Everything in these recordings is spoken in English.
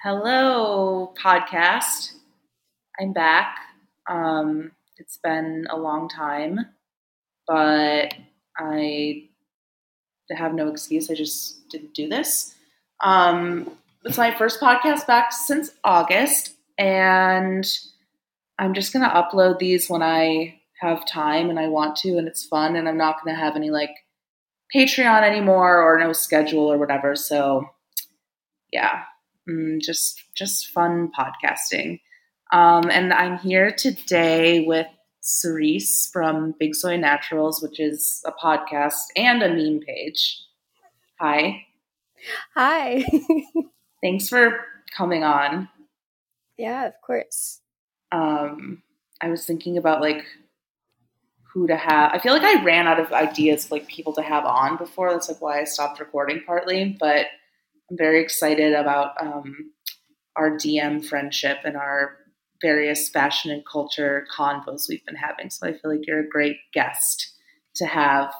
Hello, podcast. I'm back. Um, it's been a long time, but I have no excuse. I just didn't do this. Um, it's my first podcast back since August, and I'm just going to upload these when I have time and I want to, and it's fun, and I'm not going to have any like Patreon anymore or no schedule or whatever. So, yeah, mm, just just fun podcasting. Um, and I'm here today with Cerise from Big Soy Naturals, which is a podcast and a meme page. Hi. Hi. Thanks for coming on. Yeah, of course. Um, I was thinking about like who to have. I feel like I ran out of ideas like people to have on before. That's like why I stopped recording partly. But I'm very excited about um, our DM friendship and our various fashion and culture convos we've been having. So I feel like you're a great guest to have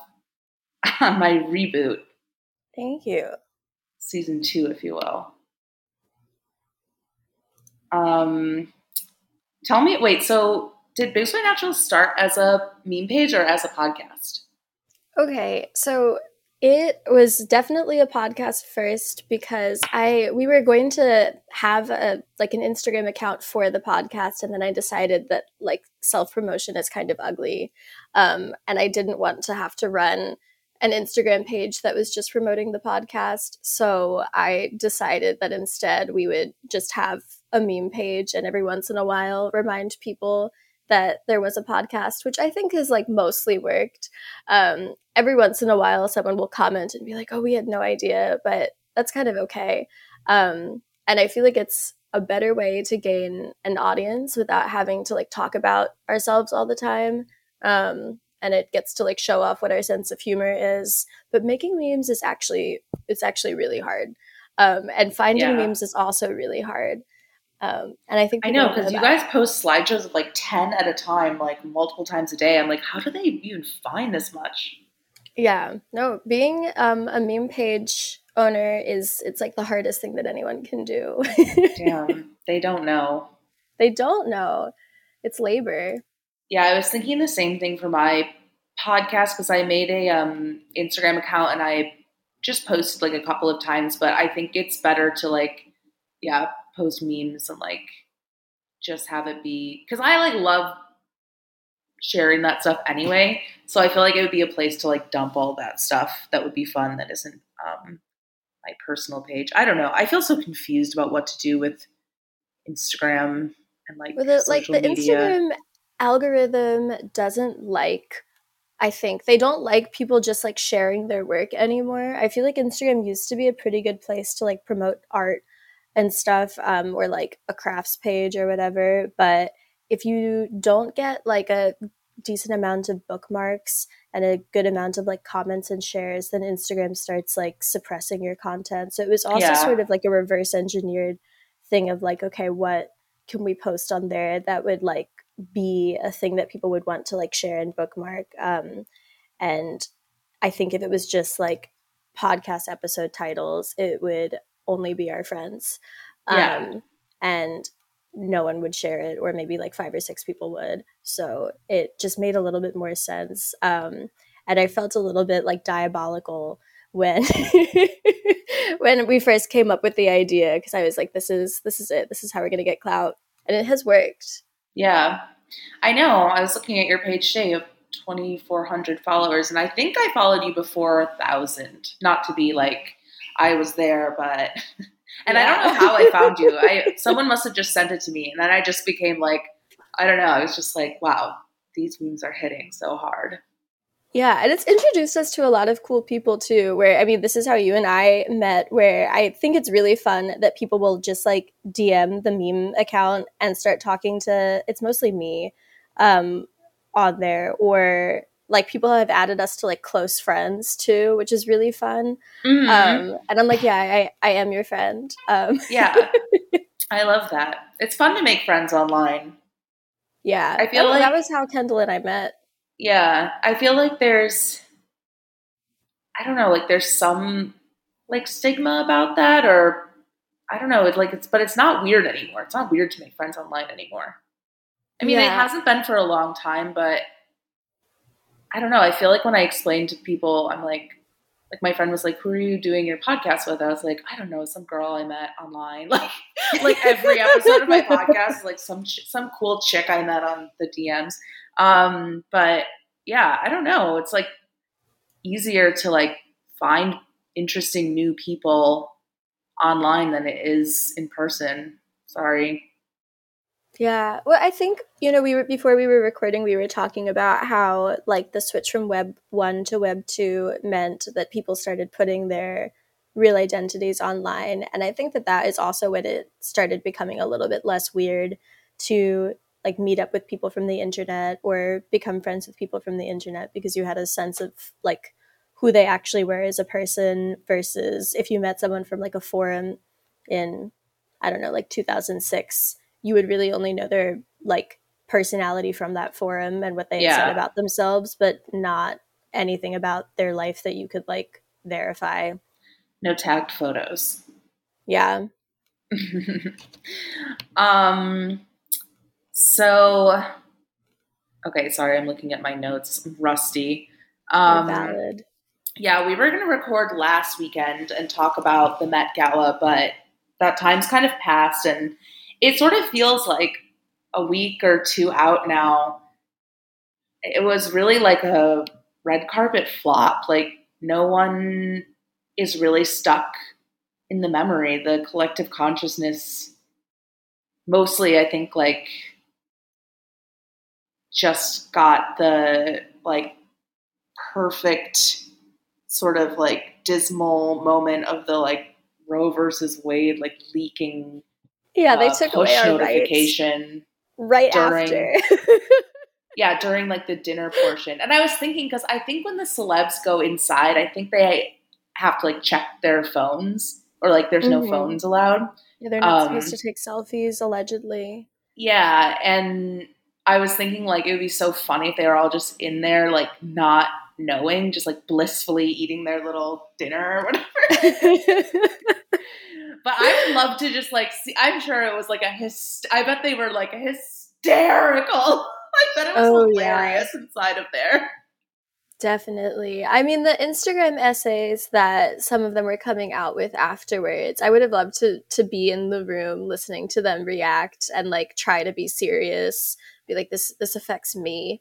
on my reboot. Thank you. Season two, if you will. Um, tell me, wait, so did Big Soy Naturals start as a meme page or as a podcast? Okay, so it was definitely a podcast first because I we were going to have a like an Instagram account for the podcast and then I decided that like self-promotion is kind of ugly. Um, and I didn't want to have to run an Instagram page that was just promoting the podcast. So I decided that instead we would just have a meme page and every once in a while remind people that there was a podcast, which I think has like mostly worked. Um, every once in a while, someone will comment and be like, "Oh, we had no idea," but that's kind of okay. Um, and I feel like it's a better way to gain an audience without having to like talk about ourselves all the time. Um, and it gets to like show off what our sense of humor is. But making memes is actually it's actually really hard. Um, and finding yeah. memes is also really hard. Um, and I think I know because you guys post slideshows of like 10 at a time, like multiple times a day. I'm like, how do they even find this much? Yeah, no, being um, a meme page owner is, it's like the hardest thing that anyone can do. Damn, they don't know. They don't know. It's labor. Yeah, I was thinking the same thing for my podcast because I made a um, Instagram account and I just posted like a couple of times, but I think it's better to like, yeah, post memes and like just have it be because I like love sharing that stuff anyway. So I feel like it would be a place to like dump all that stuff that would be fun that isn't um, my personal page. I don't know. I feel so confused about what to do with Instagram and like the, like the media. Instagram algorithm doesn't like I think they don't like people just like sharing their work anymore. I feel like Instagram used to be a pretty good place to like promote art and stuff um, or like a crafts page or whatever but if you don't get like a decent amount of bookmarks and a good amount of like comments and shares then instagram starts like suppressing your content so it was also yeah. sort of like a reverse engineered thing of like okay what can we post on there that would like be a thing that people would want to like share and bookmark um, and i think if it was just like podcast episode titles it would only be our friends. Yeah. Um, and no one would share it, or maybe like five or six people would. So it just made a little bit more sense. Um, and I felt a little bit like diabolical when when we first came up with the idea because I was like, "This is this is it. This is how we're gonna get clout," and it has worked. Yeah, I know. I was looking at your page today. of 2,400 followers, and I think I followed you before a thousand. Not to be like I was there, but and yeah. I don't know how I found you. I someone must have just sent it to me, and then I just became like, I don't know. I was just like, wow, these memes are hitting so hard. Yeah, and it's introduced us to a lot of cool people too. Where I mean, this is how you and I met. Where I think it's really fun that people will just like DM the meme account and start talking to. It's mostly me um, on there, or like people have added us to like close friends too, which is really fun. Mm-hmm. Um, and I'm like, yeah, I, I am your friend. Um. yeah, I love that. It's fun to make friends online. Yeah, I feel like that was how Kendall and I met. Yeah, I feel like there's, I don't know, like there's some like stigma about that, or I don't know. It's like it's, but it's not weird anymore. It's not weird to make friends online anymore. I mean, it hasn't been for a long time, but I don't know. I feel like when I explain to people, I'm like, like my friend was like, "Who are you doing your podcast with?" I was like, "I don't know, some girl I met online." Like, like every episode of my podcast is like some some cool chick I met on the DMs. Um, but yeah, I don't know. It's like easier to like find interesting new people online than it is in person. Sorry. Yeah. Well, I think, you know, we were before we were recording, we were talking about how like the switch from web 1 to web 2 meant that people started putting their real identities online, and I think that that is also when it started becoming a little bit less weird to like meet up with people from the internet or become friends with people from the internet because you had a sense of like who they actually were as a person versus if you met someone from like a forum in I don't know, like 2006 you would really only know their like personality from that forum and what they had said about themselves, but not anything about their life that you could like verify. No tagged photos. Yeah. um so okay sorry i'm looking at my notes I'm rusty um valid. yeah we were going to record last weekend and talk about the met gala but that time's kind of passed and it sort of feels like a week or two out now. It was really like a red carpet flop. Like no one is really stuck in the memory. The collective consciousness mostly i think like just got the like perfect sort of like dismal moment of the like roe versus wade like leaking Yeah, they uh, took push away notification right during- after. yeah during like the dinner portion and i was thinking because i think when the celebs go inside i think they have to like check their phones or like there's no Mhm. phones allowed yeah, they're not Um, supposed to take selfies allegedly. yeah and i was thinking like it would be so funny if they were all just in there like not knowing just like blissfully eating their little dinner or whatever but i would love to just like see i'm sure it was like a hys- i bet they were like hysterical i bet it was Oh, yeah. hilarious inside of there Definitely. I mean, the Instagram essays that some of them were coming out with afterwards, I would have loved to to be in the room listening to them react and like try to be serious, be like this this affects me.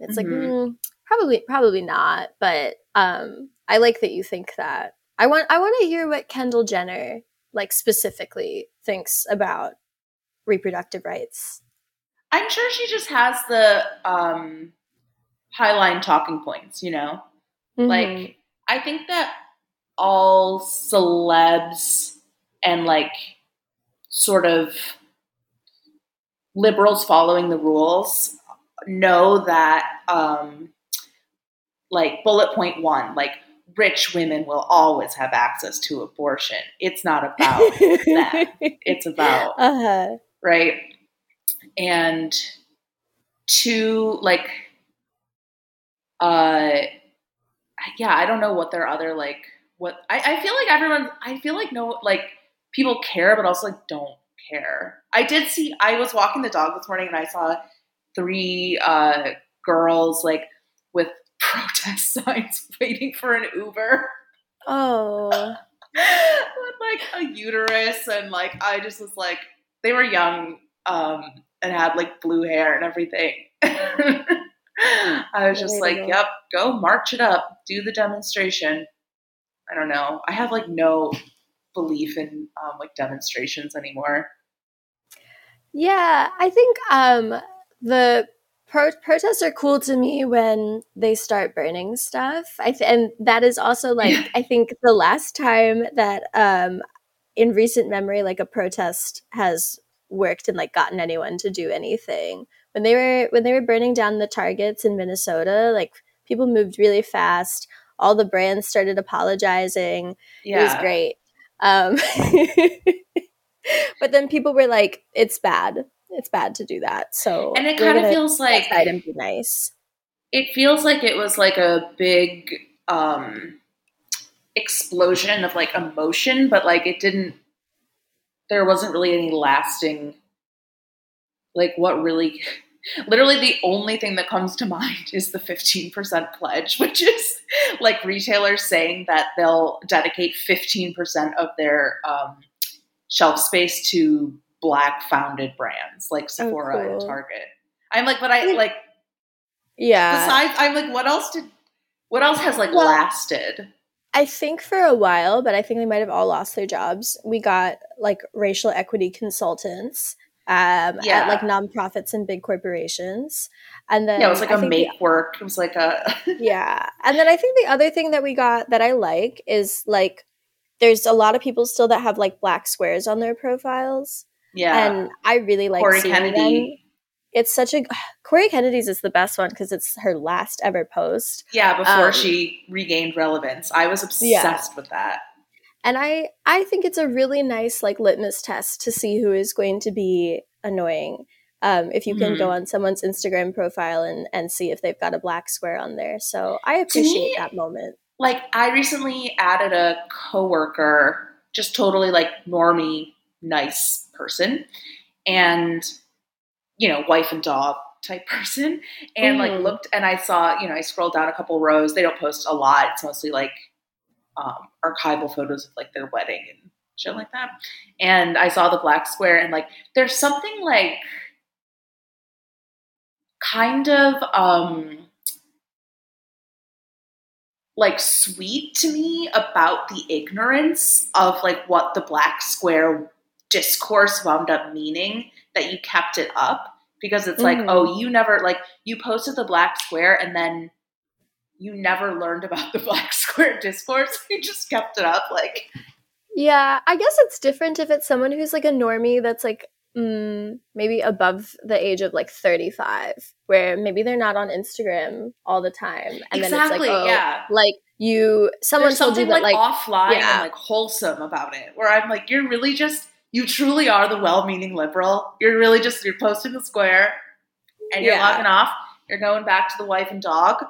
And it's like Mhm. mm, probably probably not, but um I like that you think that. I want I want to hear what Kendall Jenner like specifically thinks about reproductive rights. i'm sure she just has the um highline talking points you know Mhm. Like, I think that all celebs and like sort of liberals following the rules know that, um, like, bullet point one, like, rich women will always have access to abortion. It's not about that. It's about uh-huh. right? And to like, uh, yeah, I don't know what their other like what I, I feel like everyone I feel like no like people care but also like don't care. I did see I was walking the dog this morning and I saw three uh girls like with protest signs waiting for an Uber Oh. with like a uterus and like I just was like they were young um and had like blue hair and everything. I was just like, yep, go march it up, do the demonstration. I don't know. I have like no belief in um, like demonstrations anymore. Yeah, I think um, the pro- protests are cool to me when they start burning stuff. I th- and that is also like I think the last time that um, in recent memory, like a protest has worked and like gotten anyone to do anything. When they were when they were burning down the targets in Minnesota, like people moved really fast. All the brands started apologizing. Yeah, It was great. Um, but then people were like, "It's bad. It's bad to do that." So and it kind of feels like and be nice. it feels like it was like a big um explosion of like emotion but like it didn't there wasn't really any lasting like what really literally the only thing that comes to mind is the 15% pledge which is like retailers saying that they'll dedicate 15% of their um, shelf space to black founded brands like sephora oh, cool. and target i'm like but i like yeah besides i'm like what else did what else has like well, lasted I think for a while, but I think they might have all lost their jobs. We got like racial equity consultants um, yeah. at like nonprofits and big corporations. And then yeah, it was like I a make the, work. It was like a yeah. And then I think the other thing that we got that I like is like there's a lot of people still that have like black squares on their profiles. Yeah, and I really like Corey seeing Kennedy. them. It's such a Corey Kennedy's is the best one because it's her last ever post. Yeah, before um, she regained relevance, I was obsessed yeah. with that and i i think it's a really nice like litmus test to see who is going to be annoying um, if you can mm-hmm. go on someone's instagram profile and and see if they've got a black square on there so i appreciate me, that moment like i recently added a coworker just totally like normie nice person and you know wife and dog type person and mm. like looked and i saw you know i scrolled down a couple rows they don't post a lot it's mostly like um, archival photos of like their wedding and shit like that. And I saw the black square and like there's something like kind of um like sweet to me about the ignorance of like what the black square discourse wound up meaning that you kept it up because it's like mm-hmm. oh you never like you posted the black square and then you never learned about the black square discourse. You just kept it up. Like, yeah, I guess it's different if it's someone who's like a normie that's like mm, maybe above the age of like 35, where maybe they're not on Instagram all the time. And exactly, then it's like, oh, yeah. like you, someone There's told you that like, like offline yeah. and like wholesome about it, where I'm like, you're really just, you truly are the well meaning liberal. You're really just, you're posting the square and you're yeah. logging off. You're going back to the wife and dog.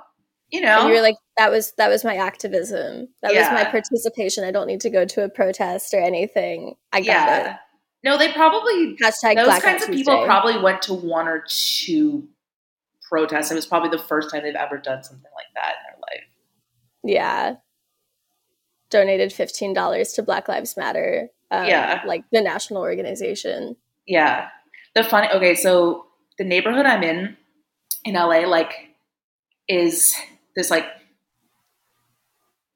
You know? And you're like that was that was my activism. That yeah. was my participation. I don't need to go to a protest or anything. I got yeah. it. No they probably Hashtag those Black kinds of people probably went to one or two protests. It was probably the first time they've ever done something like that in their life. Yeah. Donated $15 to black lives matter um, yeah like the national organization yeah the funny okay so the neighborhood i'm in in la like is this like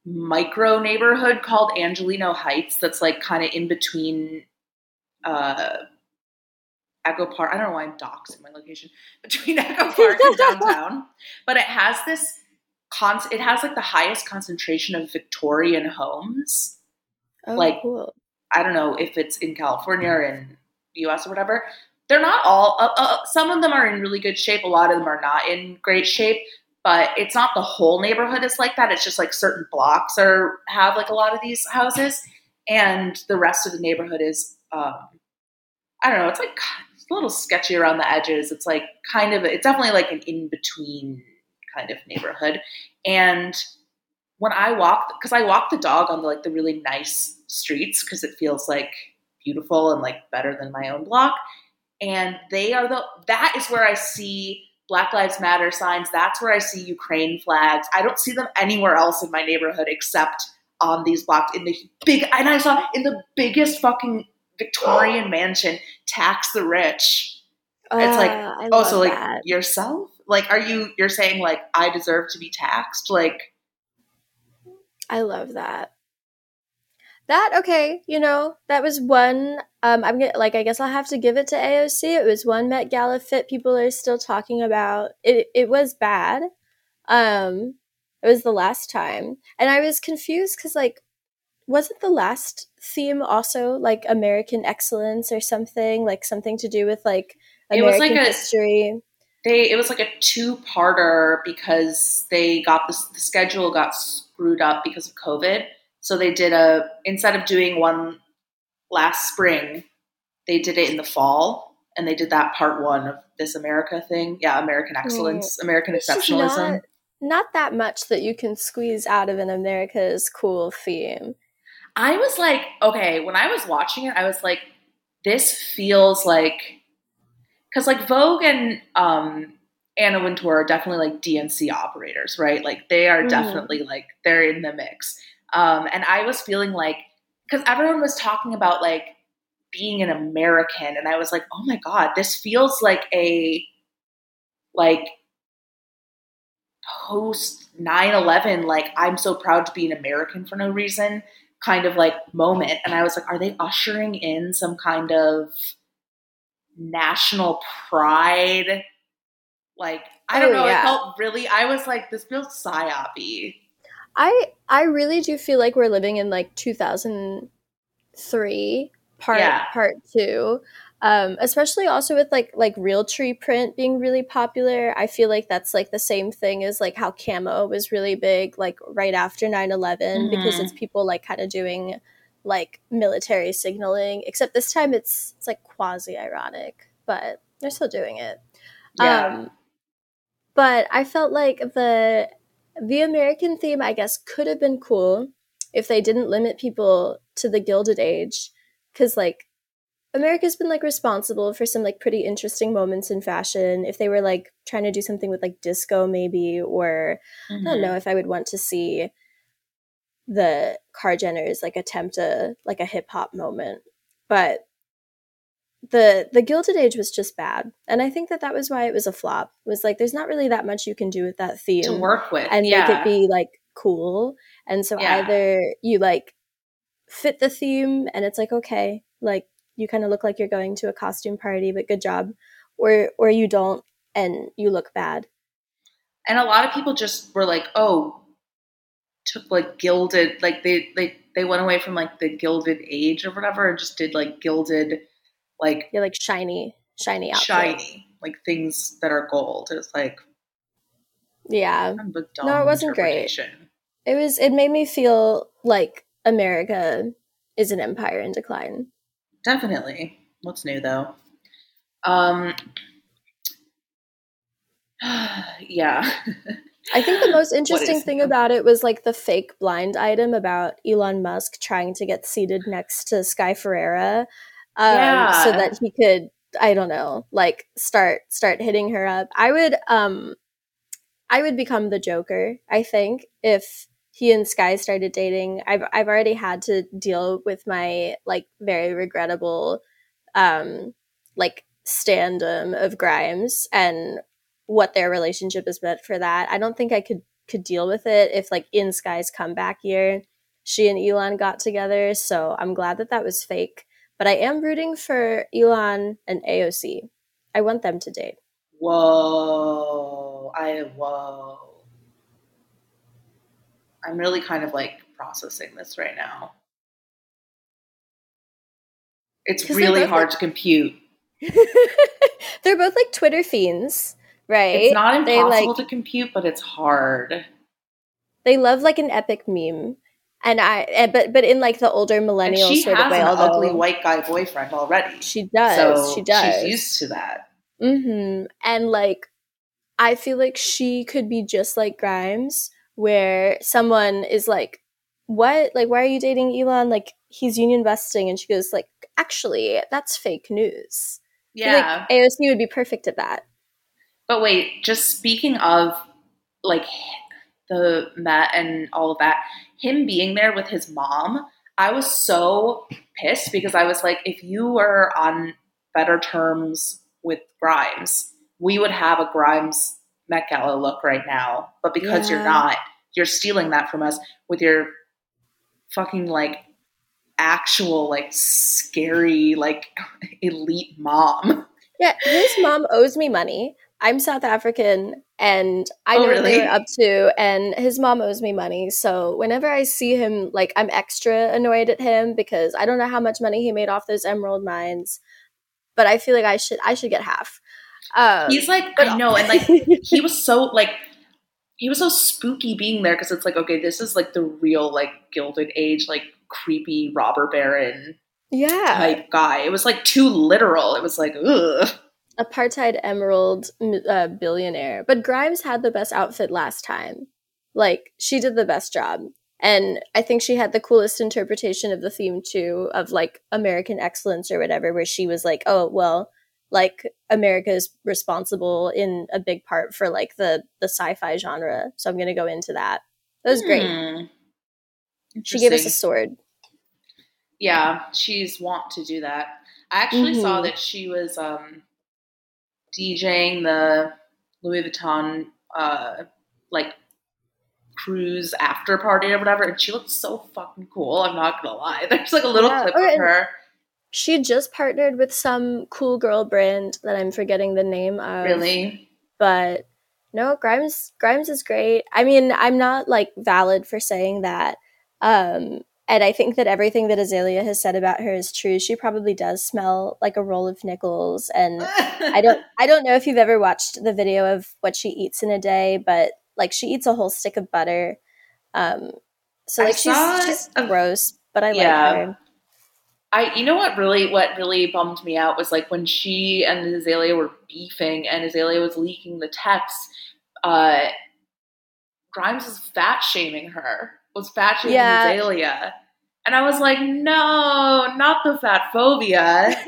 micro neighborhood called Angelino Heights that's like kind of in between uh, Echo Park. I don't know why I'm doxing my location between Echo Park and downtown, but it has this con. It has like the highest concentration of Victorian homes. Oh, like cool. I don't know if it's in California or in U.S. or whatever. They're not all. Uh, uh, some of them are in really good shape. A lot of them are not in great shape but it's not the whole neighborhood is like that. It's just like certain blocks are have like a lot of these houses, and the rest of the neighborhood is um, I don't know. It's like it's a little sketchy around the edges. It's like kind of it's definitely like an in between kind of neighborhood. And when I walk, because I walk the dog on the, like the really nice streets because it feels like beautiful and like better than my own block. And they are the that is where I see Black Lives Matter signs. That's where I see Ukraine flags. I don't see them anywhere else in my neighborhood except on these blocks in the big. And I saw in the biggest fucking Victorian mansion, tax the rich. Uh, it's like, uh, oh, so like that. yourself? Like, are you? You're saying like I deserve to be taxed? Like, I love that that okay you know that was one um i'm gonna like i guess i'll have to give it to aoc it was one met gala fit people are still talking about. It it was bad. Um it was the last time. And i was confused because like wasn't the last theme also like american excellence or something like something to do with like american it was like history a, they it was like a two-parter because they got this the schedule got screwed up because of covid so they did a instead of doing one last spring, they did it in the fall, and they did that part one of this America thing. Yeah, American excellence, mm. American exceptionalism. Not, not that much that you can squeeze out of an America's cool theme. I was like, okay, when I was watching it, I was like, this feels like because like Vogue and um, Anna Wintour are definitely like DNC operators, right? Like they are Mhm. definitely like they're in the mix. Um, and I was feeling like because everyone was talking about like being an American, and I was like, oh my god, this feels like a like post 9-11 like i'm so proud to be an american for no reason kind of like moment. And i was like are they ushering in some kind of national pride? Like i don't Oh, know yeah. i felt really i was like this feels psyopy I I really do feel like we're living in like 2003 part Yeah. part 2. Um, especially also with like like real tree print being really popular. I feel like that's like the same thing as like how camo was really big like right after 9/11 because Mhm. it's people like kind of doing like military signaling except this time it's it's like quasi ironic, but they're still doing it. yeah Um, but I felt like the the American theme, I guess, could have been cool if they didn't limit people to the Gilded Age, because like America's been like responsible for some like pretty interesting moments in fashion. If they were like trying to do something with like disco, maybe, or I Mm-hmm. don't know if I would want to see the Kar-Jenners like attempt a like a hip hop moment, but the the Gilded Age was just bad, and I think that that was why it was a flop. Was like there's not really that much you can do with that theme to work with and yeah make it be like cool, and so Yeah. either you like fit the theme and it's like okay, like you kind of look like you're going to a costume party, but good job, or or you don't and you look bad. and a lot of people just were like oh took like gilded like they they they went away from like the gilded age or whatever and just did like gilded like You're like shiny, shiny outfit. shiny like things that are gold it's like Yeah. kind of a dumb No, it wasn't great. It was it made me feel like America is an empire in decline. definitely what's new though um yeah I think the most interesting thing about it was like the fake blind item about Elon Musk trying to get seated next to Sky Ferreira, um, Yeah. so that he could, I don't know, like start start hitting her up. I would, um, I would become the Joker. I think if he and Sky started dating, I've I've already had to deal with my like very regrettable, um, like standum of Grimes and what their relationship is meant for that. I don't think I could could deal with it if like in Sky's comeback year, she and Elon got together. So I'm glad that that was fake. But I am rooting for Elon and AOC. I want them to date. whoa i whoa i'm really kind of like processing this right now It's really hard like- to compute They're both like Twitter fiends, right? it's not impossible like to compute but it's hard they love like an epic meme. And I and, but but in like the older and millennial she sort has of way, an although ugly white guy boyfriend already she does. so she does. she's used to that Mm-hmm. And like, I feel like she could be just like Grimes, where someone is like, "What? Like, why are you dating Elon? Like, he's union busting," and she goes, "Like, actually, that's fake news." Yeah like AOC would be perfect at that. But wait, just speaking of like the Met and all of that, him being there with his mom, I was so pissed because I was like, if you were on better terms with Grimes, we would have a Grimes Met Gala look right now. But because you're not, you're stealing that from us with your fucking like actual like scary like elite mom. Yeah, his mom owes me money. I'm South African and I Oh, know what they really? were up to and his mom owes me money. So whenever I see him like I'm extra annoyed at him because I don't know how much money he made off those emerald mines, but I feel like I should I should get half. Um, He's like, but- I know, and like he was so like he was so spooky being there because it's like okay this is like the real like gilded age like creepy robber baron yeah, type guy it was like too literal it was like ugh apartheid emerald uh, billionaire. But Grimes had the best outfit last time. Like she did the best job. And I think she had the coolest interpretation of the theme too, of like American excellence or whatever, where she was like, oh, well, like America is responsible in a big part for like the the sci-fi genre. So I'm gonna go into that. That was great. Hmm. She gave us a sword. Yeah, she's want to do that. I actually saw Mhm. that she was um, DJing the Louis Vuitton uh, like cruise after party or whatever, and she looked so fucking cool. I'm not gonna lie. There's like a little Yeah. clip Oh, of her. She just partnered with some cool girl brand that I'm forgetting the name of. Really? but no grimes grimes is great i mean i'm not like valid for saying that um and i think that everything that azealia has said about her is true she probably does smell like a roll of nickels and i don't i don't know if you've ever watched the video of what she eats in a day but like she eats a whole stick of butter um so like she's, she's a- gross but i Yeah. like her I you know what really what really bummed me out was like when she and Azealia were beefing and Azealia was leaking the text, uh Grimes was fat shaming her. Was fat shaming Yeah. Azealia. And I was like, no, not the fat phobia.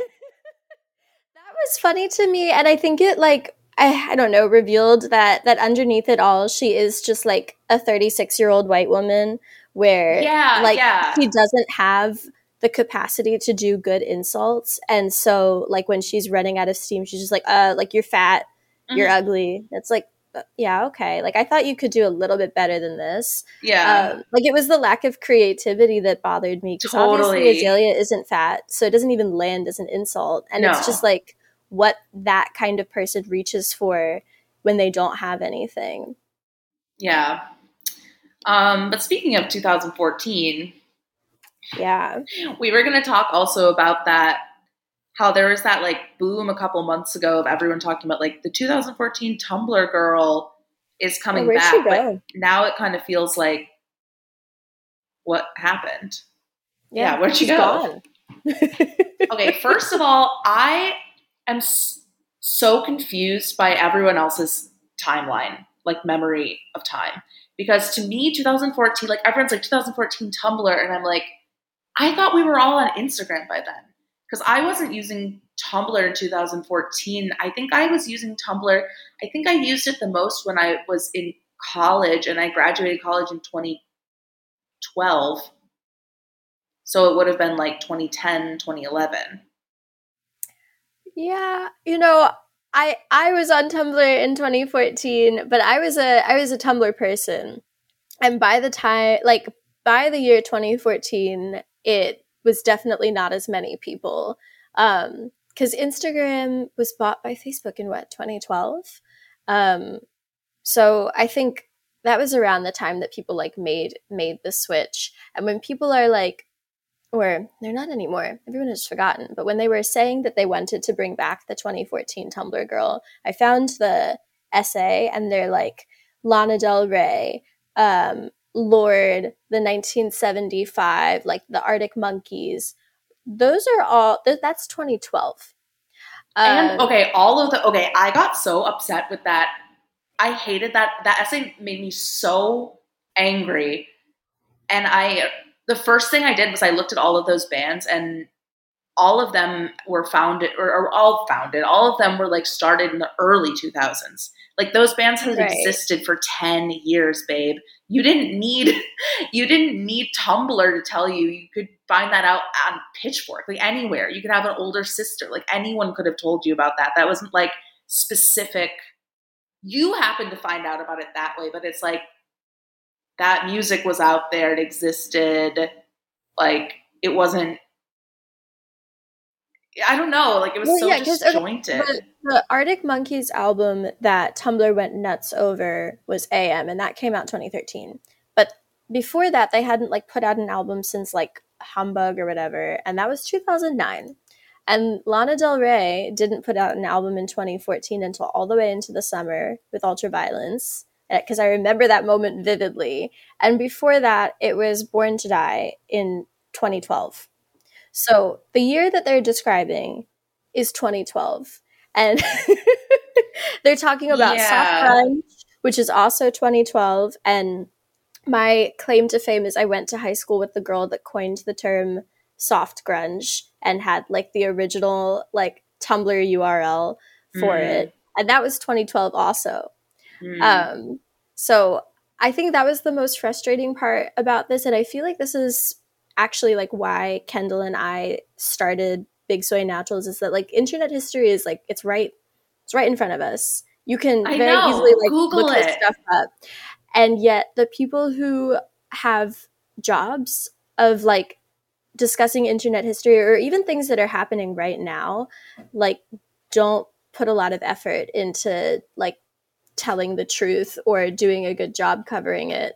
That was funny to me, and I think it like I, I don't know revealed that that underneath it all, she is just like a 36 year old white woman where yeah, like yeah. she doesn't have the capacity to do good insults, and so like when she's running out of steam, she's just like, uh, like you're fat, you're Mhm. ugly. It's like. Uh, Yeah, okay. Like I thought you could do a little bit better than this. yeah. Um, like it was the lack of creativity that bothered me because obviously Totally. Azealia isn't fat, so it doesn't even land as an insult, and No. it's just like what that kind of person reaches for when they don't have anything. yeah. Um, but speaking of 2014, Yeah, we were going to talk also about that how there was that like boom a couple months ago of everyone talking about like the 2014 tumblr girl is coming Oh, back but now it kind of feels like what happened. Yeah, where'd she go? okay first of all i am so confused by everyone else's timeline like memory of time. Because to me 2014 like everyone's like 2014 tumblr and i'm like i thought we were all on instagram by then because i wasn't using tumblr in 2014 i think i was using tumblr i think i used it the most when i was in college and i graduated college in 2012 so it would have been like 2010 2011 Yeah, you know, I I was on Tumblr in 2014, but I was a I was a Tumblr person. And by the time like by the year 2014, it was definitely not as many people. Um cuz Instagram was bought by Facebook in what, 2012? Um so I think that was around the time that people like made made the switch. And when people are like or they're not anymore. Everyone has forgotten. But when they were saying that they wanted to bring back the 2014 Tumblr girl, I found the essay and they're like Lana Del Rey, um, Lorde, the 1975, like the Arctic Monkeys. Those are all, th- that's 2012. And Um, okay, all of the okay, I got so upset with that. I hated that that essay made me so angry. And I the first thing I did was I looked at all of those bands and all of them were founded or, or all founded. All of them were like started in the early 2000s. Like those bands had Right. existed for 10 years, babe. You didn't need you didn't need Tumblr to tell you. You could find that out on Pitchfork, like anywhere. You could have an older sister. Like anyone could have told you about that. That wasn't like specific. You happened to find out about it that way, but it's like that music was out there. It existed. Like it wasn't. I don't know. Like it was Well, so yeah, 'cause, okay, disjointed. the, the Arctic Monkeys album that Tumblr went nuts over was AM, and that came out 2013. But before that, they hadn't like put out an album since like Humbug or whatever, and that was 2009. And Lana Del Rey didn't put out an album in 2014 until all the way into the summer with Ultraviolence, eh, because I remember that moment vividly. And before that, it was Born to Die in 2012. So the year that they're describing is 2012. And they're talking about Yeah. soft grunge, which is also 2012, and my claim to fame is I went to high school with the girl that coined the term soft grunge and had like the original like Tumblr URL for mm. it. And that was 2012 also. Mm. Um, so I think that was the most frustrating part about this. And I feel like this is actually like why Kendall and I started Big Soy Naturals is that like internet history is like it's right it's right in front of us. You can I very know. easily like Google look it. this stuff up. And yet the people who have jobs of like discussing internet history or even things that are happening right now like don't put a lot of effort into like telling the truth or doing a good job covering it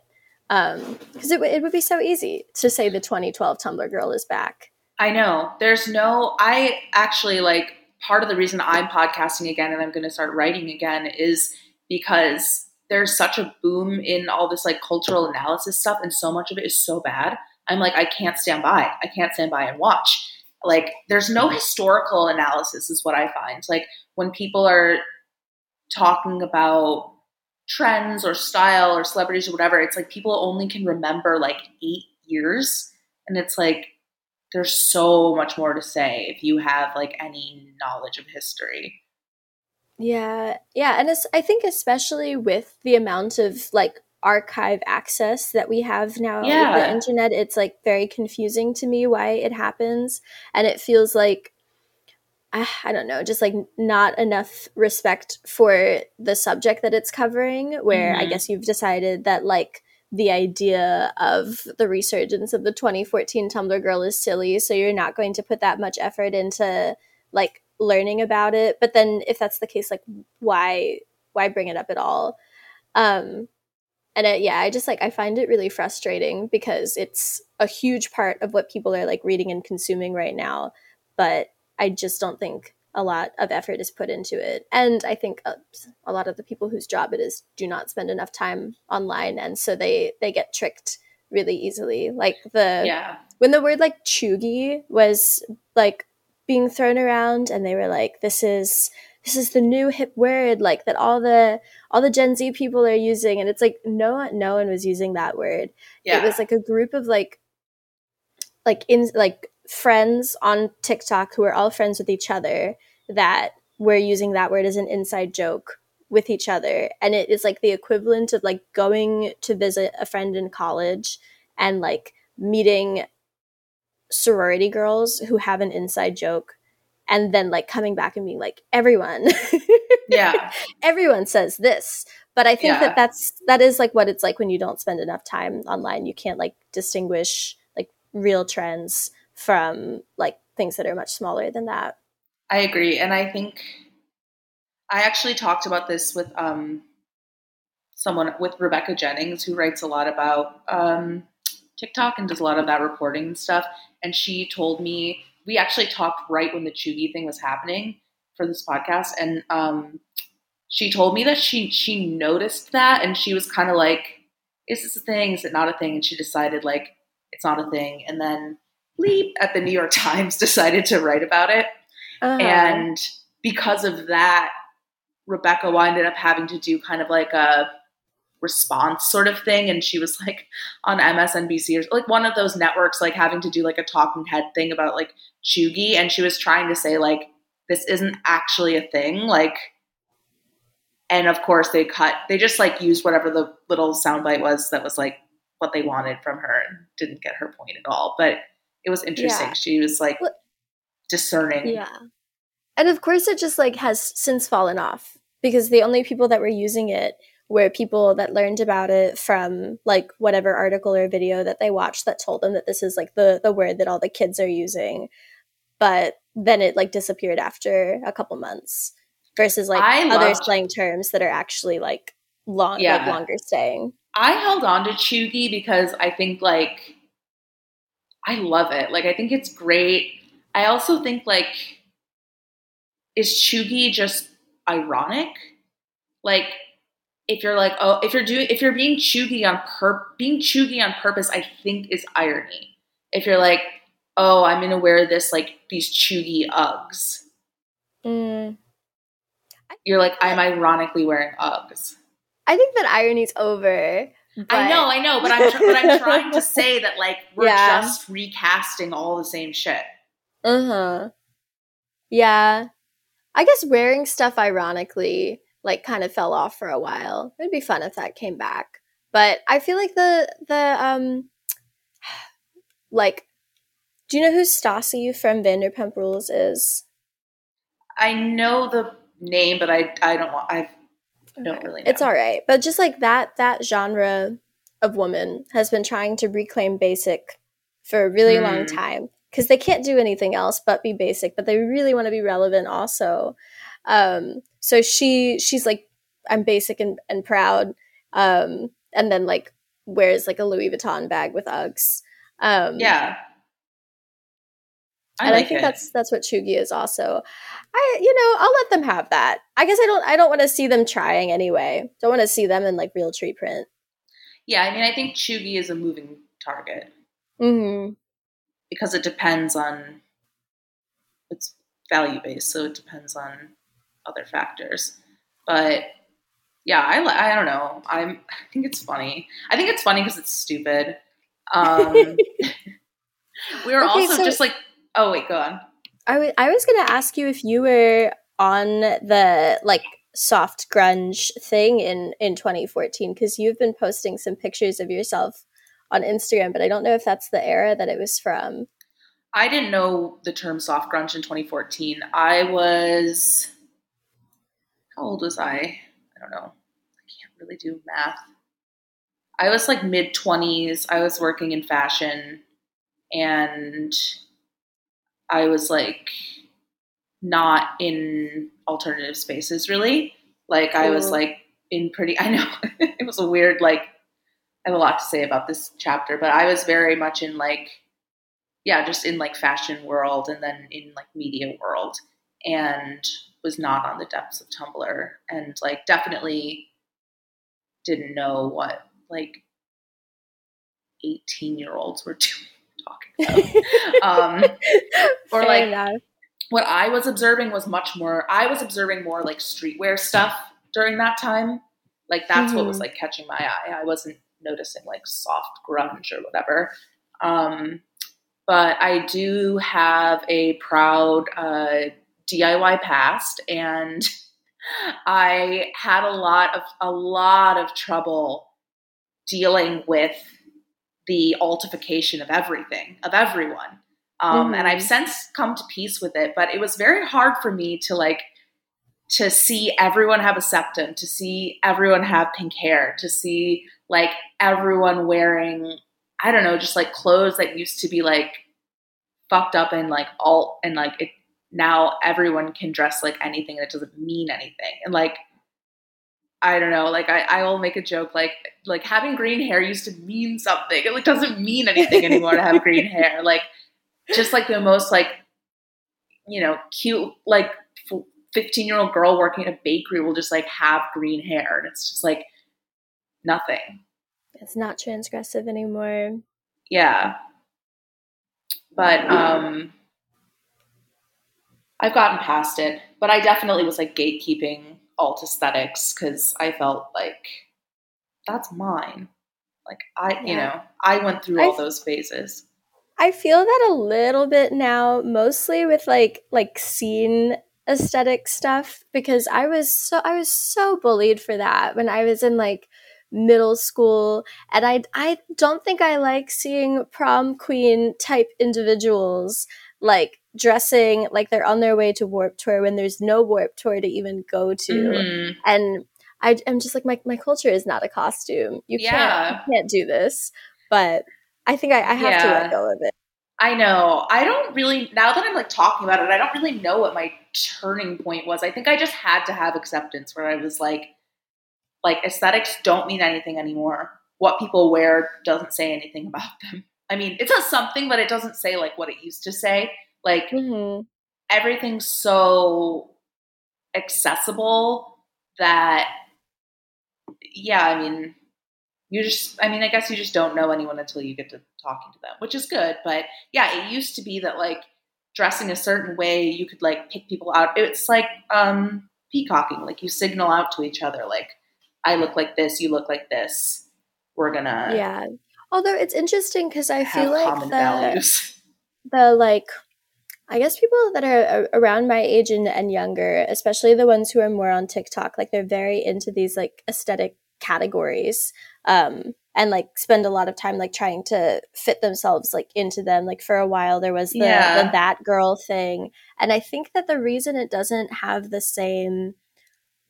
because um, it, it would be so easy to say the 2012 tumblr girl is back i know there's no i actually like part of the reason i'm podcasting again and i'm going to start writing again is because there's such a boom in all this like cultural analysis stuff and so much of it is so bad I'm like, I can't stand by. I can't stand by and watch. Like, there's no historical analysis, is what I find. Like, when people are talking about trends or style or celebrities or whatever, it's like people only can remember like eight years. And it's like, there's so much more to say if you have like any knowledge of history. Yeah. Yeah. And it's, I think, especially with the amount of like archive access that we have now yeah. the internet it's like very confusing to me why it happens and it feels like I don't know, just like not enough respect for the subject that it's covering. Where mm-hmm. I guess you've decided that like the idea of the resurgence of the 2014 Tumblr girl is silly, so you're not going to put that much effort into like learning about it. But then, if that's the case, like why why bring it up at all? Um, and it, yeah i just like i find it really frustrating because it's a huge part of what people are like reading and consuming right now but i just don't think a lot of effort is put into it. And i think a, uh, a lot of the people whose job it is do not spend enough time online and so they they get tricked really easily. Like the yeah. when the word like cheugy was like being thrown around and they were like this is this is the new hip word like that all the all the gen z people are using and it's like no no one was using that word. Yeah. it was like a group of like like in like friends on tiktok who are all friends with each other that were using that word as an inside joke with each other. And it is like the equivalent of like going to visit a friend in college and like meeting sorority girls who have an inside joke and then like coming back and being like everyone. Yeah. Everyone says this. But i think yeah. that that's that is like what it's like when you don't spend enough time online. You can't like distinguish like real trends from like things that are much smaller than that i agree and i think i actually talked about this with um someone with rebecca jennings who writes a lot about um tiktok and does a lot of that reporting and stuff and she told me we actually talked right when the Cheugy thing was happening for this podcast, and um, she told me that she she noticed that, and she was kind of like, "Is this a thing? Is it not a thing?" And she decided like it's not a thing, and then Leap at the New York Times decided to write about it, uh-huh. and because of that, Rebecca ended up having to do kind of like a response sort of thing. And she was like on MSNBC or like one of those networks like having to do like a talking head thing about like cheugy and she was trying to say like this isn't actually a thing. Like and of course they cut they just like used whatever the little soundbite was that was like what they wanted from her and didn't get her point at all. But it was interesting. Yeah. she was like discerning. Yeah. And of course it just like has since fallen off because the only people that were using it were people that learned about it from like whatever article or video that they watched that told them that this is like the the word that all the kids are using. But then it like disappeared after a couple months versus like I other loved- slang terms that are actually like long yeah. like longer staying. I held on to cheugy because i think like i love it like i think it's great i also think like is cheugy just ironic like if you're like, oh, if you're doing, if you're being cheugy on pur, being cheugy on purpose, I think is irony. If you're like, oh, I'm gonna wear this like these cheugy Uggs. Mm. You're like, I'm ironically wearing Uggs. I think that irony's over I know, I know, but I'm but I'm trying to say that like we're Yeah. just recasting all the same shit. Uh huh. Yeah. I guess wearing stuff ironically like kind of fell off for a while. It'd be fun if that came back. But I feel like the the um like do you know who Stassi from Vanderpump Rules is? I know the name, but I I don't want I don't really know. It's all right. But just like that that genre of woman has been trying to reclaim basic for a really long Hmm. time because they can't do anything else but be basic, but they really want to be relevant also. Um so she she's like I'm basic and, and proud um and then like wears like a Louis Vuitton bag with Uggs. Um yeah. I and like I think it. that's that's what cheugy is also. I you know I'll let them have that. I guess I don't I don't want to see them trying anyway. Don't want to see them in like Realtree print. yeah. I mean, I think cheugy is a moving target Mm-hmm. because it depends on it's value based, so it depends on other factors. But yeah, I I don't know. I'm I think it's funny. I think it's funny because it's stupid. Um, we were Okay, also so- just like, oh wait, go on. I wa- I was gonna ask you if you were on the like soft grunge thing in in 2014 because you've been posting some pictures of yourself on Instagram, but I don't know if that's the era that it was from. I didn't know the term soft grunge in 2014. I was how old was I? I don't know. I can't really do math. I was like mid 20s. I was working in fashion and I was like not in alternative spaces really. Like I was like in pretty I know it was a weird like I have a lot to say about this chapter, but I was very much in like yeah, just in like fashion world and then in like media world and was not on the depths of Tumblr and like definitely didn't know what like 18 year olds were doing talking about. um, or Fair like enough. what I was observing was much more I was observing more like streetwear stuff during that time. Like that's what was Mhm. like catching my eye. I wasn't noticing like soft grunge or whatever. Um, but I do have a proud uh, DIY past, and I had a lot of a lot of trouble dealing with the altification of everything of everyone. Um, And Mhm. I've since come to peace with it, but it was very hard for me to like to see everyone have a septum, to see everyone have pink hair, to see like everyone wearing I don't know, just like clothes that used to be like fucked up and like alt and like it now everyone can dress like anything and it doesn't mean anything. And like I don't know, like I, I will make a joke like like having green hair used to mean something. It like doesn't mean anything anymore to have green hair. Like just like the most like you know cute like 15 year old girl working at a bakery will just like have green hair and it's just like nothing It's not transgressive anymore. yeah but um i've gotten past it but i definitely was like gatekeeping alt aesthetics because i felt like that's mine. Like i you know i went through all I- those phases. I feel that a little bit now, mostly with like like scene aesthetic stuff because I was so I was so bullied for that when I was in like middle school and I I don't think I like seeing prom queen type individuals like dressing like they're on their way to Warped Tour when there's no Warped Tour to even go to Mhm. and I, I'm just like my, my culture is not a costume. You Yeah. can't you can't do this. But I think I, I have to let go of it. I know. I don't really now that I'm like talking about it, I don't really know what my turning point was. I think I just had to have acceptance where I was like like aesthetics don't mean anything anymore. What people wear doesn't say anything about them. I mean, it says something, but it doesn't say like what it used to say. Like hmm everything's so accessible that yeah, I mean, you just I mean, I guess you just don't know anyone until you get to talking to them, which is good, but yeah, it used to be that like dressing a certain way, you could like pick people out. It's like um peacocking, like you signal out to each other like I look like this, you look like this. we're gonna yeah. Although it's interesting because I feel like the values. the like I guess people that are around my age and, and younger, especially the ones who are more on TikTok, like they're very into these like aesthetic categories. Um and like spend a lot of time like trying to fit themselves like into them. Like for a while there was the, Yeah. the that girl thing. And I think that the reason it doesn't have the same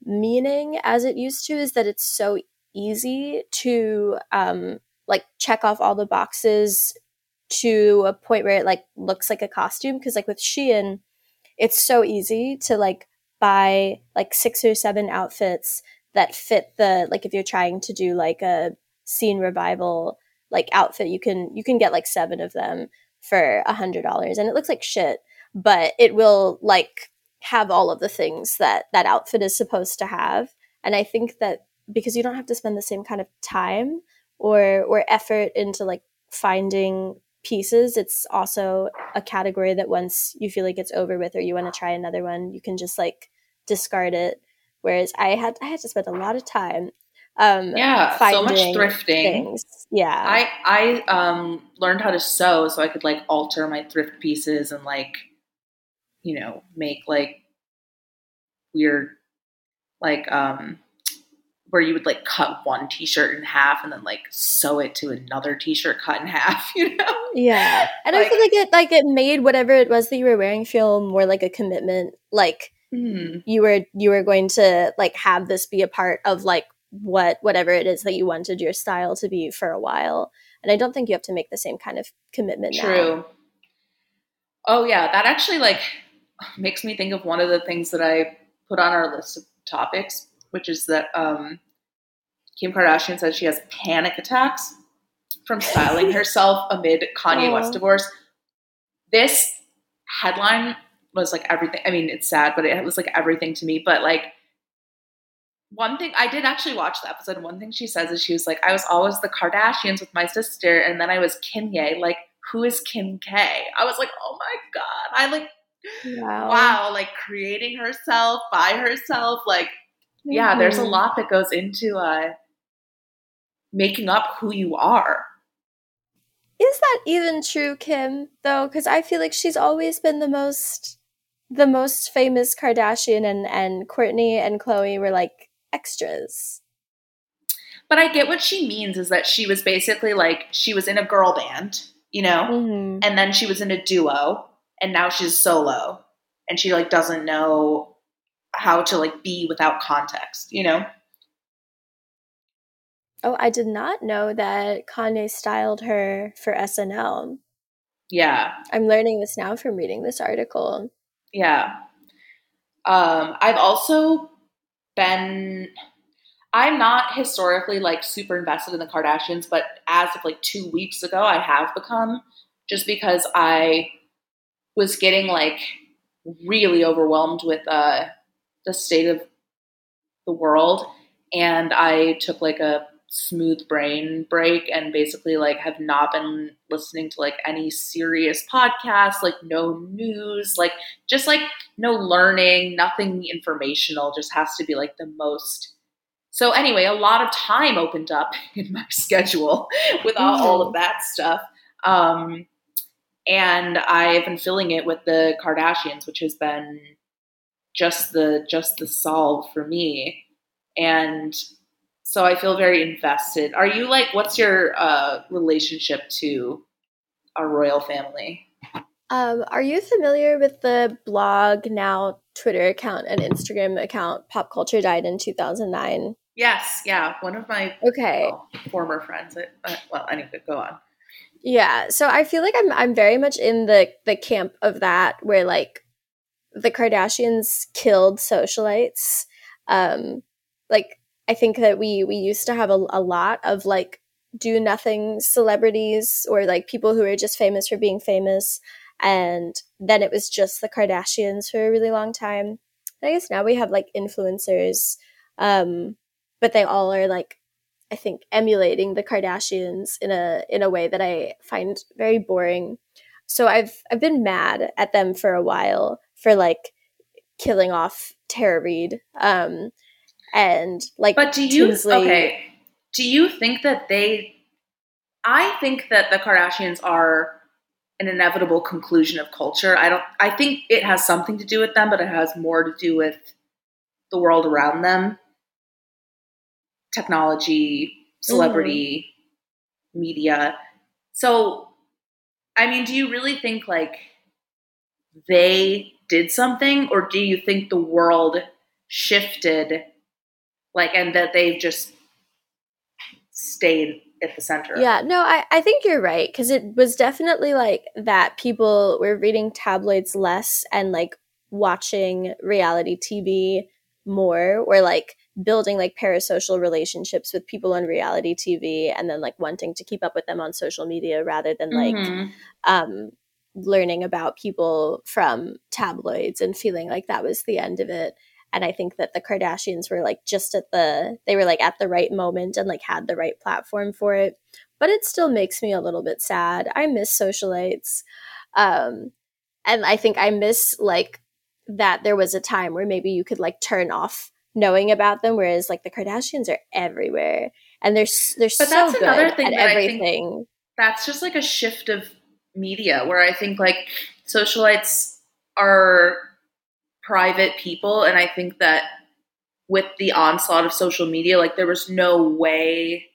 meaning as it used to is that it's so easy to um like check off all the boxes to a point where it like looks like a costume because like with Shein it's so easy to like buy like six or seven outfits that fit the like if you're trying to do like a scene revival like outfit you can you can get like seven of them for a hundred dollars and it looks like shit but it will like have all of the things that that outfit is supposed to have and i think that because you don't have to spend the same kind of time or or effort into like finding pieces it's also a category that once you feel like it's over with or you want to try another one you can just like discard it. Whereas i had i had to spend a lot of time um Yeah, so much thrifting. things. Yeah. I I um learned how to sew so I could like alter my thrift pieces and like you know make like weird like um where you would like cut one t-shirt in half and then like sew it to another t-shirt cut in half you know Yeah, and I Like- feel like it like it made whatever it was that you were wearing feel more like a commitment. Like Hmm. you were you were going to like have this be a part of like what whatever it is that you wanted your style to be for a while. And I don't think you have to make the same kind of commitment now. True. Oh yeah, that actually like makes me think of one of the things that I put on our list of topics, which is that um, Kim Kardashian says she has panic attacks from styling herself amid Kanye Aw. West divorce. This headline was like everything. I mean, it's sad, but it was like everything to me. But like one thing I did actually watch the episode. and One thing she says is she was like, I was always the Kardashians with my sister, and then I was Kimye. Like, who is Kim K? I was like, oh my god! I like, Wow. wow, like creating herself by herself. Like, yeah, there's a Mhm. lot that goes into uh, making up who you are. Is that even true, Kim? Though, because I feel like she's always been the most, the most famous Kardashian, and and Kourtney and Khloé were like extras. But I get what she means is that she was basically like she was in a girl band, you know, Mm-hmm. and then she was in a duo, and now she's solo, and she like doesn't know how to like be without context, you know. Oh, I did not know that Kanye styled her for SNL. Yeah, I'm learning this now from reading this article. yeah. Um, I've also been. I'm not historically like super invested in the Kardashians, but as of like two weeks ago, I have become just because I was getting like really overwhelmed with uh, the state of the world, and I took like a smooth brain break and basically like have not been listening to like any serious podcasts, like no news, like just like no learning, nothing informational, just has to be like the most. So, anyway, a lot of time opened up in my schedule without all of that stuff. Um, and I've been filling it with the Kardashians, which has been just the just the solve for me. And so I feel very invested. Are you like what's your uh relationship to our royal family? Um, are you familiar with the blog now Twitter account and Instagram account Pop Culture Died in 2009? Yes, yeah, one of my Okay. well, former friends. I, well, anyway, go on. Yeah, so I feel like I'm I'm very much in the the camp of that where like the Kardashians killed socialites. Um like I think that we we used to have a, a lot of like do nothing celebrities or like people who are just famous for being famous and then it was just the Kardashians for a really long time. And I guess now we have like influencers um but they all are like I think emulating the Kardashians in a in a way that I find very boring. So I've I've been mad at them for a while for like killing off Tara Reid. Um and like But do you Tinsley- okay? do you think that they I think that the Kardashians are an inevitable conclusion of culture. I don't I think it has something to do with them, but it has more to do with the world around them. Technology, celebrity, mm-hmm. media. So I mean, do you really think like they did something or do you think the world shifted like and that they've just stayed at the center. Yeah, no, I, I think you're right because it was definitely like that people were reading tabloids less and like watching reality TV more or like building like parasocial relationships with people on reality TV and then like wanting to keep up with them on social media rather than like mm-hmm. um learning about people from tabloids and feeling like that was the end of it. And i think that the kardashians were like just at the they were like at the right moment and like had the right platform for it. But it still makes me a little bit sad. I miss socialites. Um and i think i miss like that there was a time where maybe you could like turn off knowing about them whereas like the kardashians are everywhere. And they're they're but so that's another thing at that everything. that's just like a shift of media where i think like socialites are private people and i think that with the onslaught of social media like there was no way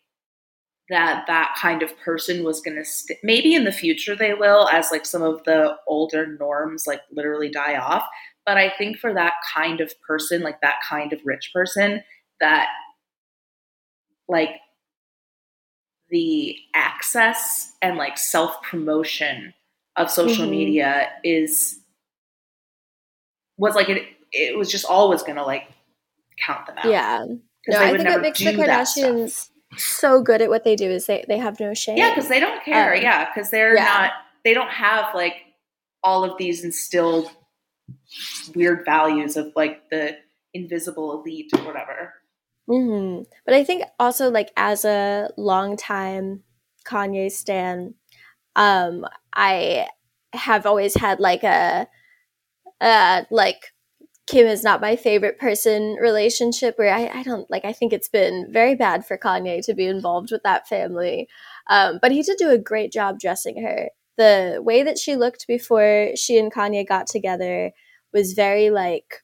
that that kind of person was going to st- maybe in the future they will as like some of the older norms like literally die off but i think for that kind of person like that kind of rich person that like the access and like self promotion of social mm-hmm. media is was like it, it was just always gonna like count them out. Yeah. No, I think what makes the Kardashians so good at what they do is they, they have no shame. Yeah, because they don't care. Um, yeah, because they're yeah. not they don't have like all of these instilled weird values of like the invisible elite or whatever. Mm-hmm. But I think also like as a long time Kanye stan, um, I have always had like a uh, like Kim is not my favorite person relationship where I, I don't like I think it's been very bad for Kanye to be involved with that family. Um, but he did do a great job dressing her. The way that she looked before she and Kanye got together was very like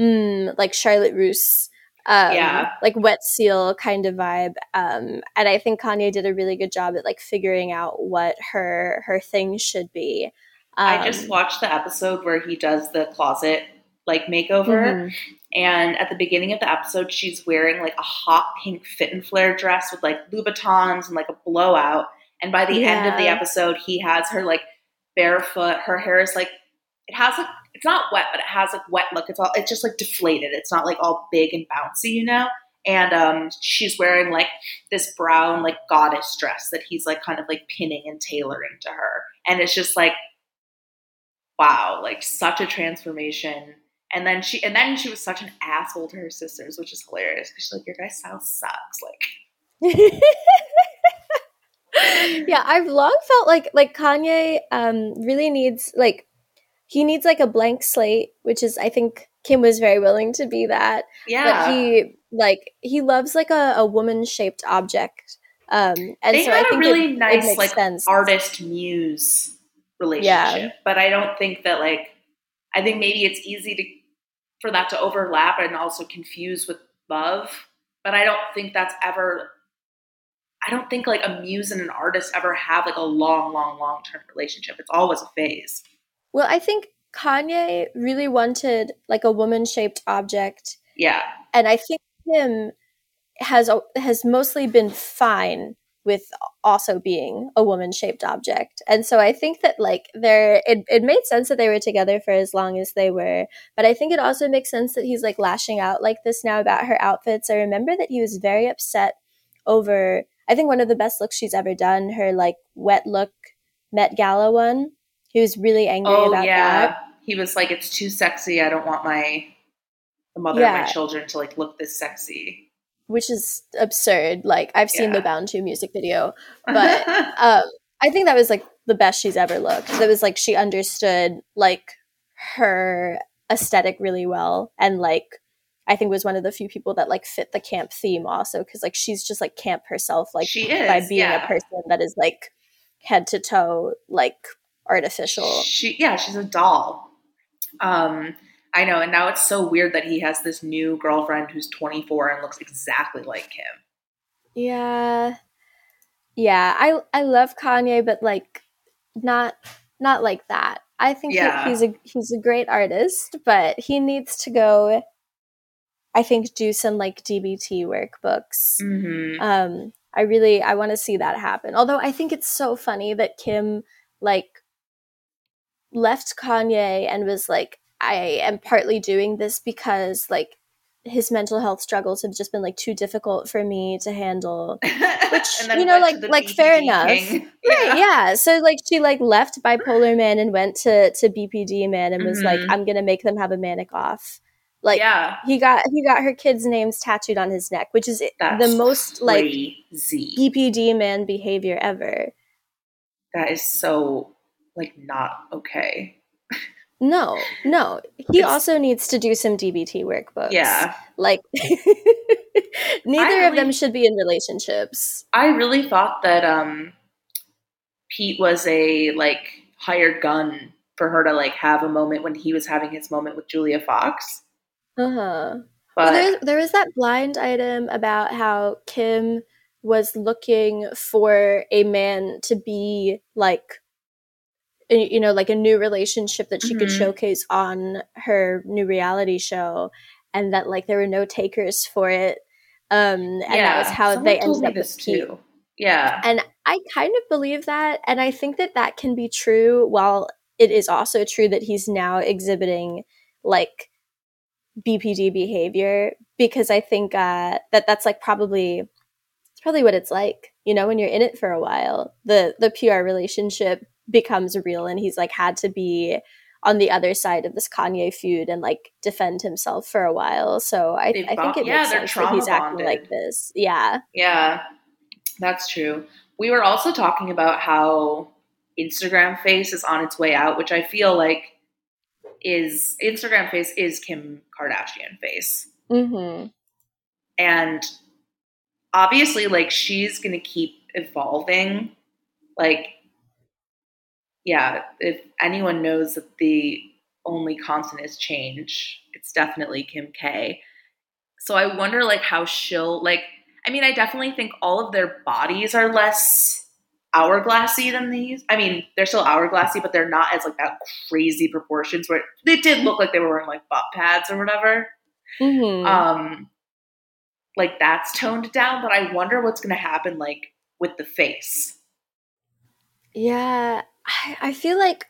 mm, like Charlotte Russe um, yeah. like wet seal kind of vibe. Um, and I think Kanye did a really good job at like figuring out what her her thing should be. Um, I just watched the episode where he does the closet like makeover. Mm-hmm. And at the beginning of the episode, she's wearing like a hot pink fit and flare dress with like Louboutins and like a blowout. And by the yeah. end of the episode, he has her like barefoot. Her hair is like, it has like, it's not wet, but it has like wet look. It's all, it's just like deflated. It's not like all big and bouncy, you know? And um, she's wearing like this brown like goddess dress that he's like kind of like pinning and tailoring to her. And it's just like wow, like such a transformation. And then she and then she was such an asshole to her sisters, which is hilarious because she's like, Your guy's style sucks. Like Yeah, I've long felt like like Kanye um really needs like he needs like a blank slate, which is I think Kim was very willing to be that. Yeah. But he like he loves like a, a woman shaped object. Um and they so had I think a really it, nice it like sense. artist muse relationship. Yeah. But I don't think that like I think maybe it's easy to for that to overlap and also confuse with love. But I don't think that's ever I don't think like a muse and an artist ever have like a long, long, long term relationship. It's always a phase. Well, I think Kanye really wanted like a woman shaped object. Yeah. And I think Kim has has mostly been fine with also being a woman shaped object. And so I think that like there it, it made sense that they were together for as long as they were. But I think it also makes sense that he's like lashing out like this now about her outfits. I remember that he was very upset over I think one of the best looks she's ever done, her like wet look Met Gala one. He was really angry oh, about yeah. that. He was like, It's too sexy. I don't want my the mother yeah. of my children to like look this sexy which is absurd. Like I've seen yeah. the Bound 2 music video, but um, I think that was like the best she's ever looked. It was like she understood like her aesthetic really well and like I think was one of the few people that like fit the camp theme also because like she's just like camp herself like She is, by being yeah. a person that is like head to toe like artificial. She yeah, she's a doll. Um, I know, and now it's so weird that he has this new girlfriend who's 24 and looks exactly like him. Yeah. Yeah, I I love Kanye but like not not like that. I think Yeah. that he's a he's a great artist, but he needs to go I think do some like DBT workbooks. hmm Um I really I want to see that happen. Although I think it's so funny that Kim like left Kanye and was like I am partly doing this because like his mental health struggles have just been like too difficult for me to handle. Which you know, like- like, fair enough. Right, yeah. So like she like left bipolar man and went to to BPD man and was like Mhm. I'm going to make them have a manic off. Like yeah, he got he got her kids names tattooed on his neck, which is that's the most like crazy. BPD man behavior ever. that is so like not okay. No, no. He It's- also needs to do some DBT workbooks. Yeah, Like neither I of them should be in relationships. I really thought that um Pete was a like hired gun for her to like have a moment when he was having his moment with Julia Fox. Uh-huh. But well, there, was that blind item about how Kim was looking for a man to be like, you know, like a new relationship that she could Mhm. showcase on her new reality show, and that like there were no takers for it. Um, and that was how someone they ended up this with Pete. too. Yeah. And I kind of believe that. And I think that that can be true while it is also true that he's now exhibiting like BPD behavior because I think uh, that that's like probably it's probably what it's like. You know, when you're in it for a while, the the PR relationship becomes real, and he's like had to be on the other side of this Kanye feud and like defend himself for a while. So I, I think it yeah, makes sense that he's trauma acting like this. Yeah. Yeah, that's true. We were also talking about how Instagram face is on its way out, which I feel like is Instagram face is Kim Kardashian face. Mm-hmm. And obviously like she's going to keep evolving. Like yeah, if anyone knows that the only constant is change, it's definitely Kim K. So I wonder like how she'll like I mean, I definitely think all of their bodies are less hourglassy than these. I mean, they're still hourglassy, but they're not as like that crazy proportions where they did look like they were wearing like butt pads or whatever. Mm-hmm. Um like that's toned down, but I wonder what's gonna happen like with the face. Yeah, I, I feel like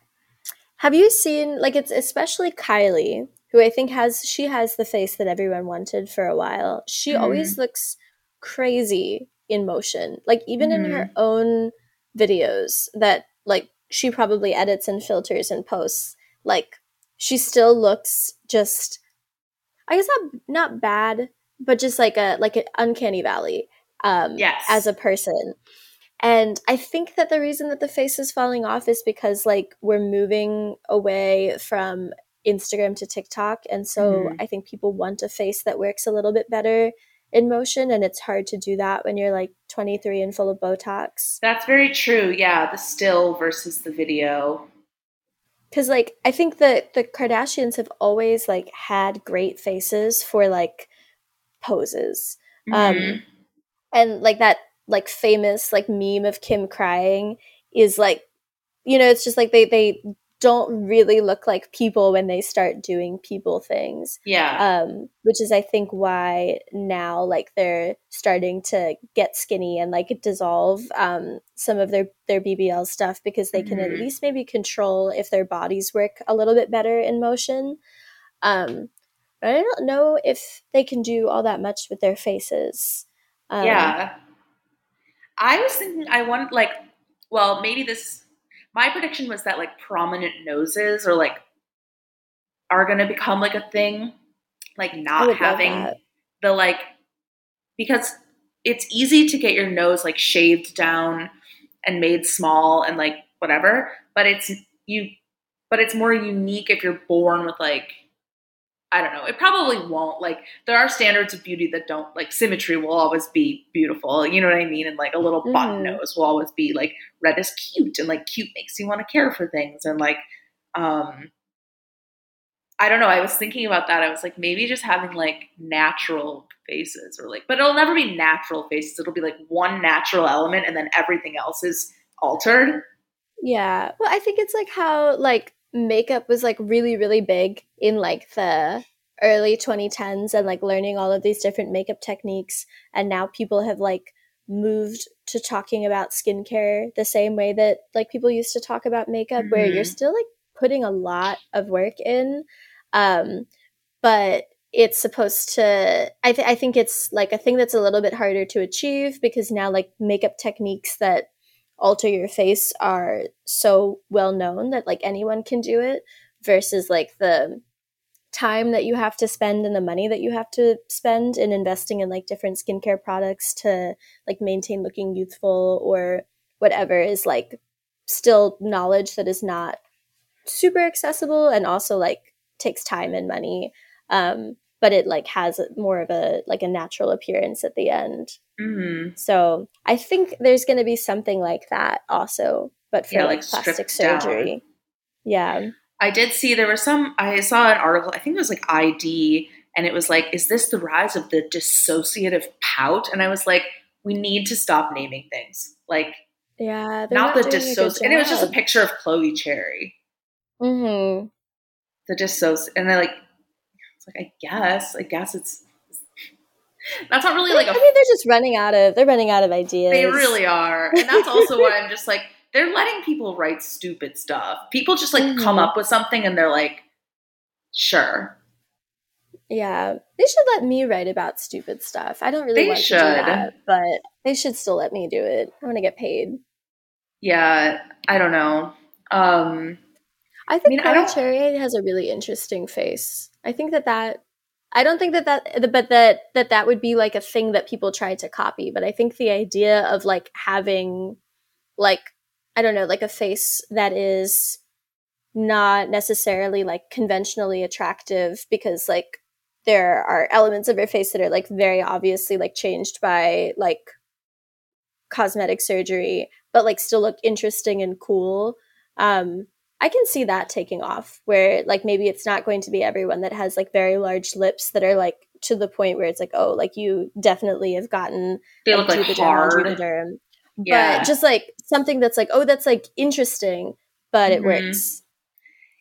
have you seen like it's especially Kylie, who I think has she has the face that everyone wanted for a while. She Mhm. always looks crazy in motion. Like even in her own videos that like she probably edits and filters and posts, like she still looks just I guess not not bad, but just like a like an uncanny valley um Yes. as a person. And I think that the reason that the face is falling off is because like we're moving away from Instagram to TikTok. And so Mhm. I think people want a face that works a little bit better in motion. And it's hard to do that when you're like 23 and full of Botox. That's very true. Yeah, the still versus the video. Cause like I think that the Kardashians have always like had great faces for like poses. Um, Mhm. and like that like famous like meme of Kim crying is like you know it's just like they they don't really look like people when they start doing people things yeah. um which is i think why now like they're starting to get skinny and like dissolve um some of their their bbl stuff because they can at Mhm. least maybe control if their bodies work a little bit better in motion um but i don't know if they can do all that much with their faces um, yeah. I was thinking I want like well, maybe this my prediction was that like prominent noses or like are gonna become like a thing. Like not having the like because it's easy to get your nose like shaved down and made small and like whatever, but it's you but it's more unique if you're born with like I don't know. It probably won't. Like there are standards of beauty that don't like symmetry will always be beautiful. You know what I mean? And like a little button Mhm. nose will always be like red is cute and like cute makes you want to care for things and like um I don't know. I was thinking about that. I was like maybe just having like natural faces or like but it'll never be natural faces. It'll be like one natural element and then everything else is altered. Yeah. Well, I think it's like how like makeup was like really really big in like the early 2010s and like learning all of these different makeup techniques and now people have like moved to talking about skincare the same way that like people used to talk about makeup where you're Mhm. still like putting a lot of work in um but it's supposed to I, th- I think it's like a thing that's a little bit harder to achieve because now like makeup techniques that alter your face are so well known that like anyone can do it versus like the time that you have to spend and the money that you have to spend in investing in like different skincare products to like maintain looking youthful or whatever is like still knowledge that is not super accessible and also like takes time and money. Um but it like has more of a like a natural appearance at the end Mm. so I think there's going to be something like that also, but for Yeah, like, like, plastic stripped down. surgery. Yeah. I did see there was some. I saw an article. I think it was like i-D, and it was like, "Is this the rise of the dissociative pout?" And I was like, "We need to stop naming things like Yeah. they're not, the dissociative." And it was just a picture of Chloe Cherry, Mhm. the dissoci, and they're like, "It's like I guess, I guess it's." That's not really like a. I mean, they're just running out of they're running out of ideas. They really are, and that's also why I'm just like they're letting people write stupid stuff. People just like come Mhm. up with something, and they're like, "Sure." Yeah, they should let me write about stupid stuff. I don't really They want to should. do that, but they should still let me do it. I want to get paid. Yeah, I don't know. Um, I think mean, I don't- Cherry has a really interesting face. I think that that I don't think that that but that that that would be like a thing that people try to copy. But I think the idea of like having like I don't know like a face that is not necessarily like conventionally attractive because like there are elements of your face that are like very obviously like changed by like cosmetic surgery but like still look interesting and cool um I can see that taking off where like maybe it's not going to be everyone that has like very large lips that are like to the point where it's like oh like you definitely have gotten they look like Juvederm on hard. Juvederm. Yeah. but just like something that's like oh that's like interesting but it Mhm. works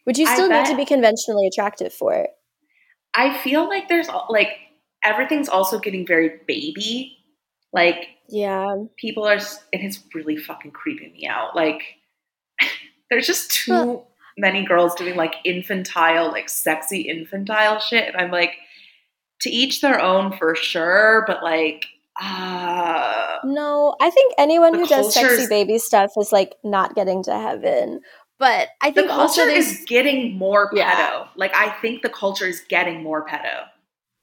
would you still need to be conventionally attractive for it I feel like there's like everything's also getting very baby. Like yeah people are, s- and it's really fucking creeping me out. Like there's just too Well- many girls doing like infantile, like sexy infantile shit, and I'm like, to each their own for sure. But like, uh no i think anyone who does sexy baby stuff is like not getting to heaven but i think the culture is getting more pedo. Yeah. Like I think the culture is getting more pedo.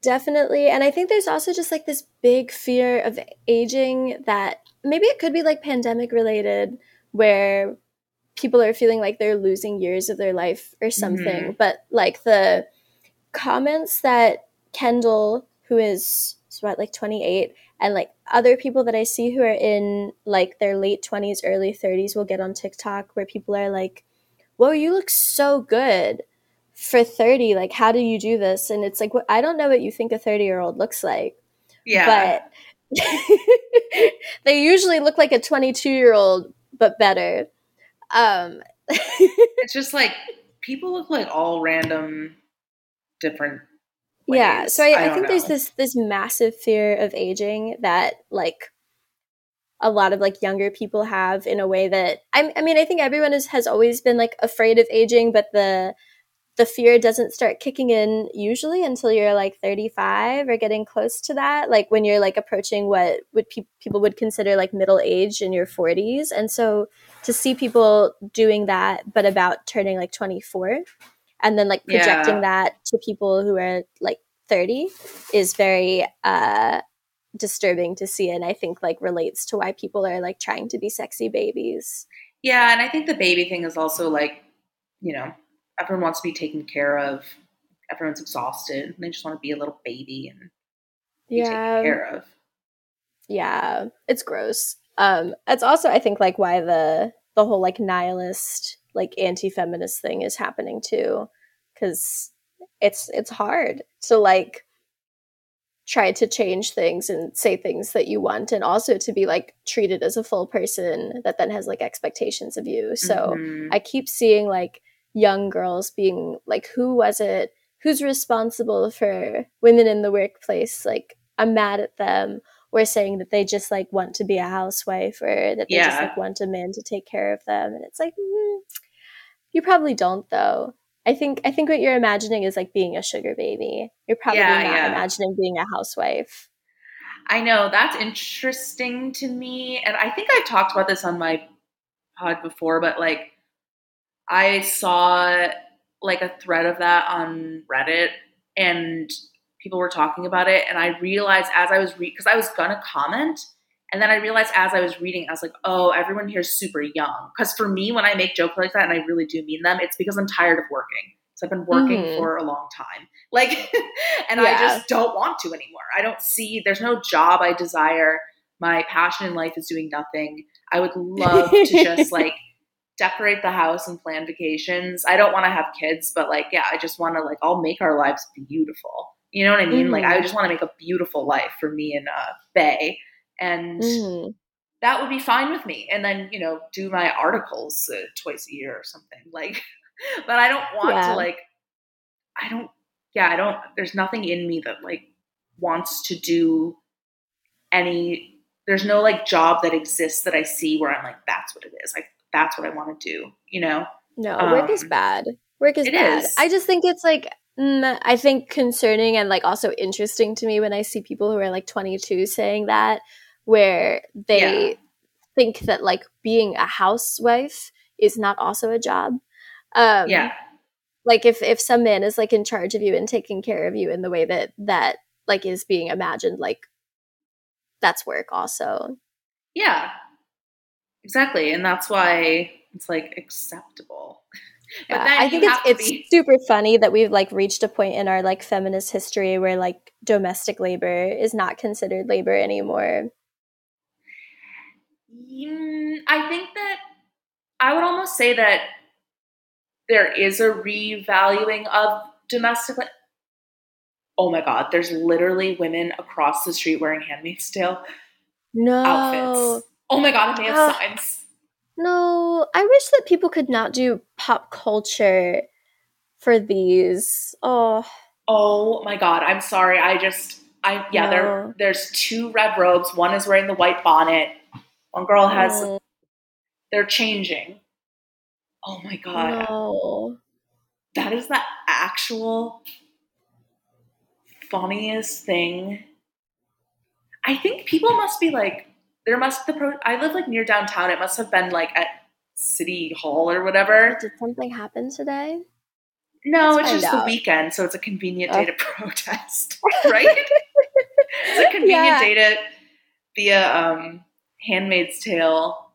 Definitely. And I think there's also just like this big fear of aging that maybe it could be like pandemic related, where people are feeling like they're losing years of their life or something. Mm-hmm. But like the comments that Kendall, who is, what, like 28, and like other people that I see who are in like their late 20s, early 30s will get on TikTok where people are like, Whoa, you look so good for 30 like how do you do this? And it's like i don't know what you think a 30 year old looks like. Yeah, but they usually look like a 22 year old but better um it's just like people look like all random, different. yeah so i, I, don't think there's this this massive fear of aging that like a lot of like younger people have in a way that I, I mean i think everyone is, has always been like afraid of aging but the the fear doesn't start kicking in usually until you're like 35 or getting close to that like when you're like approaching what would pe- people would consider like middle age in your 40s and so to see people doing that but about turning like 24 and then like projecting Yeah. that to people who are like 30 is very uh disturbing to see and i think like relates to why people are like trying to be sexy babies Yeah, and I think the baby thing is also like, you know, everyone wants to be taken care of. everyone's exhausted and they just want to be a little baby and be Yeah. taken care of. Yeah, it's gross. Um, it's also I think like why the the whole like nihilist like anti-feminist thing is happening too, because it's it's hard to like try to change things and say things that you want, and also to be like treated as a full person that then has like expectations of you. So Mhm. I keep seeing like young girls being like, who was it? Who's responsible for women in the workplace? Like, I'm mad at them. Or saying that they just like want to be a housewife or that they just like want a man to take care of them. And it's like, mm, you probably don't though. I think I think what you're imagining is like being a sugar baby. You're probably Yeah, not yeah. imagining being a housewife. I know that's interesting to me, and I think I've talked about this on my pod before, but like I saw like a thread of that on Reddit, and people were talking about it, and I realized as I was reading because I was gonna comment, and then I realized as I was reading, I was like, oh, everyone here is super young. Because for me, when I make jokes like that, and I really do mean them, it's because I'm tired of working. So I've been working Mhm. for a long time. Like, and I just don't want to anymore. I don't see, there's no job I desire. My passion in life is doing nothing. I would love to just like decorate the house and plan vacations. I don't want to have kids, but like, yeah, I just want to like, I'll make our lives beautiful. You know what I mean? Like, I Mhm. just want to make a beautiful life for me and uh, Bay. And Mhm. that would be fine with me. And then, you know, do my articles uh, twice a year or something. Like, but I don't want Yeah. to like, I don't, yeah, I don't, there's nothing in me that like wants to do any, there's no like job that exists that I see where I'm like, that's what it is. Like, that's what I want to do, you know? No, work is Um, bad. Work is it bad. is. I just think it's like mm, I think concerning and like also interesting to me when I see people who are like 22 saying that where they Yeah. think that like being a housewife is not also a job. Um yeah. like if if some man is like in charge of you and taking care of you in the way that that like is being imagined like that's work also. Yeah. Exactly. And that's why it's like acceptable. But Yeah, I think it's it's super funny that we've like reached a point in our like feminist history where like domestic labor is not considered labor anymore. Mm, I think that I would almost say that there is a revaluing of domestic. li- Oh my god, there's literally women across the street wearing Handmaid's Tale No, outfits. Oh my god, they have Ah. signs. No. I wish that people could not do pop culture for these. Oh, Oh my god, I'm sorry. I just I yeah, there there's two red robes. One is wearing the white bonnet. One girl has mm, they're changing. Oh my god. no. That is the actual funniest thing. I think people must be like, there must the pro. I live like near downtown. It must have been like at City Hall or whatever. Did something happen today? No, Let's it's just the weekend, so it's a convenient Oh. day to protest, right? it's a convenient Yeah. day to be a um, Handmaid's Tale.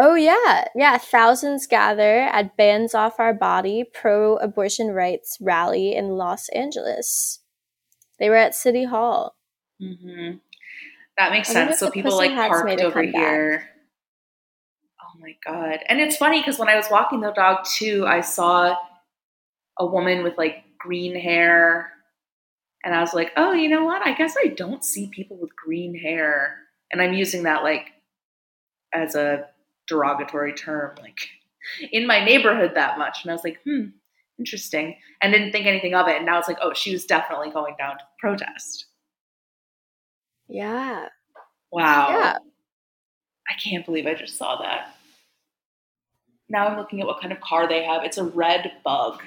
Oh yeah, yeah. Thousands gather at Bands Off Our Body pro-abortion rights rally in Los Angeles. They were at City Hall. hmm That makes sense. So people like parked over here. Oh my god! And it's funny because when I was walking the dog too, I saw a woman with like green hair, and I was like, "Oh, you know what? I guess I don't see people with green hair." And I'm using that like as a derogatory term, like in my neighborhood that much. And I was like, "Hmm, interesting," and didn't think anything of it. And now it's like, "Oh, she was definitely going down to protest." Yeah. Wow. Yeah. I can't believe I just saw that. Now I'm looking at what kind of car they have. It's a red bug.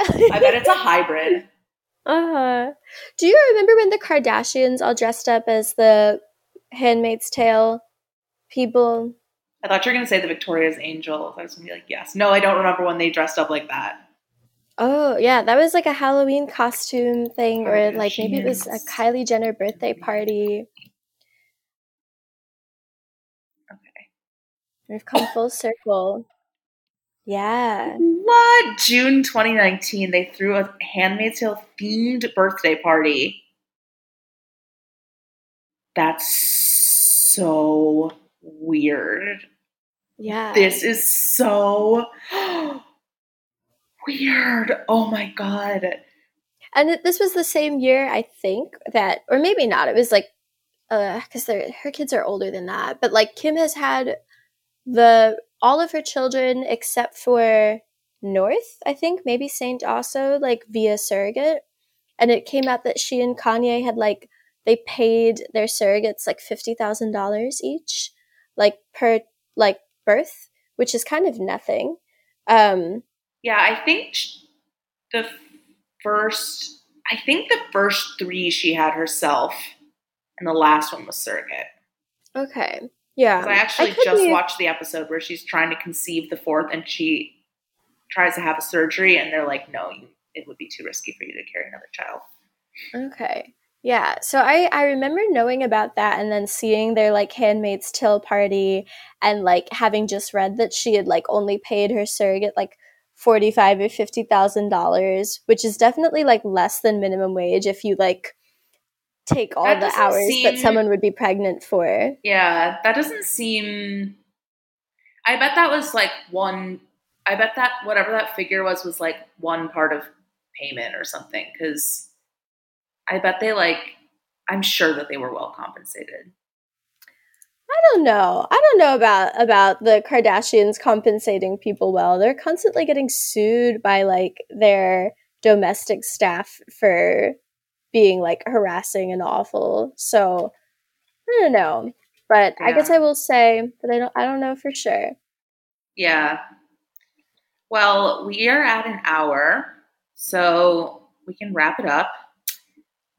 I bet it's a hybrid. Uh-huh. Do you remember when the Kardashians all dressed up as the Handmaid's Tale people? I thought you were going to say the Victoria's Angels. I was going to be like, yes. No, I don't remember when they dressed up like that. Oh, yeah, that was like a Halloween costume thing, or oh, like maybe it was a Kylie Jenner birthday party. Okay. We've come full circle. Yeah. What? June 2019, they threw a Handmaid's Tale themed birthday party. That's so weird. Yeah. This is so weird. Oh my god. and this was the same year, I think, that, or maybe not. It was like, because uh, her kids are older than that. But like Kim has had the all of her children except for North, I think, maybe Saint also, like via surrogate. And it came out that she and Kanye had like they paid their surrogates like fifty thousand dollars each, like per like birth, which is kind of nothing. Um, Yeah, I think the first, I think the first three she had herself, and the last one was surrogate. okay, Yeah. I actually could just be- watched the episode where she's trying to conceive the fourth, and she tries to have a surgery, and they're like, "No, you, it would be too risky for you to carry another child." Okay. Yeah. So I I remember knowing about that and then seeing their like handmaid's tale party and like having just read that she had like only paid her surrogate like forty five or fifty thousand dollars, which is definitely like less than minimum wage if you like take all That the hours that someone would be pregnant for. Yeah, that doesn't seem. I bet that was like one. I bet that whatever that figure was was like one part of payment or something. Because I bet they like. I'm sure that they were well compensated. I don't know. I don't know about about the Kardashians compensating people well. They're constantly getting sued by like their domestic staff for being like harassing and awful. So I don't know. But I guess I will say that I don't I don't know for sure. Yeah. Well, we are at an hour, so we can wrap it up.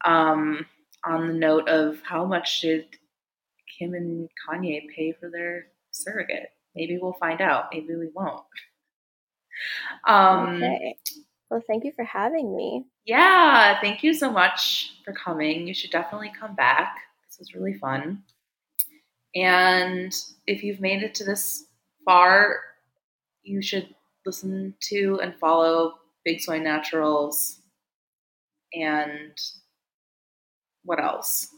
Um, on the note of how much did Kim and Kanye pay for their surrogate? Maybe we'll find out. Maybe we won't. Um, okay. Well, thank you for having me. yeah, thank you so much for coming. You should definitely come back. This was really fun. And if you've made it to this far, you should listen to and follow Big Soy Naturals. And what else?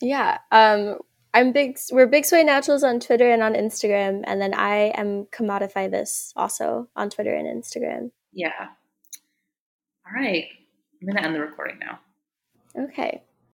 Yeah. Um I'm big we're Big Soy Naturals on Twitter and on Instagram, and then I am Commodify This also on Twitter and Instagram. Yeah. All right. I'm going to end the recording now. Okay.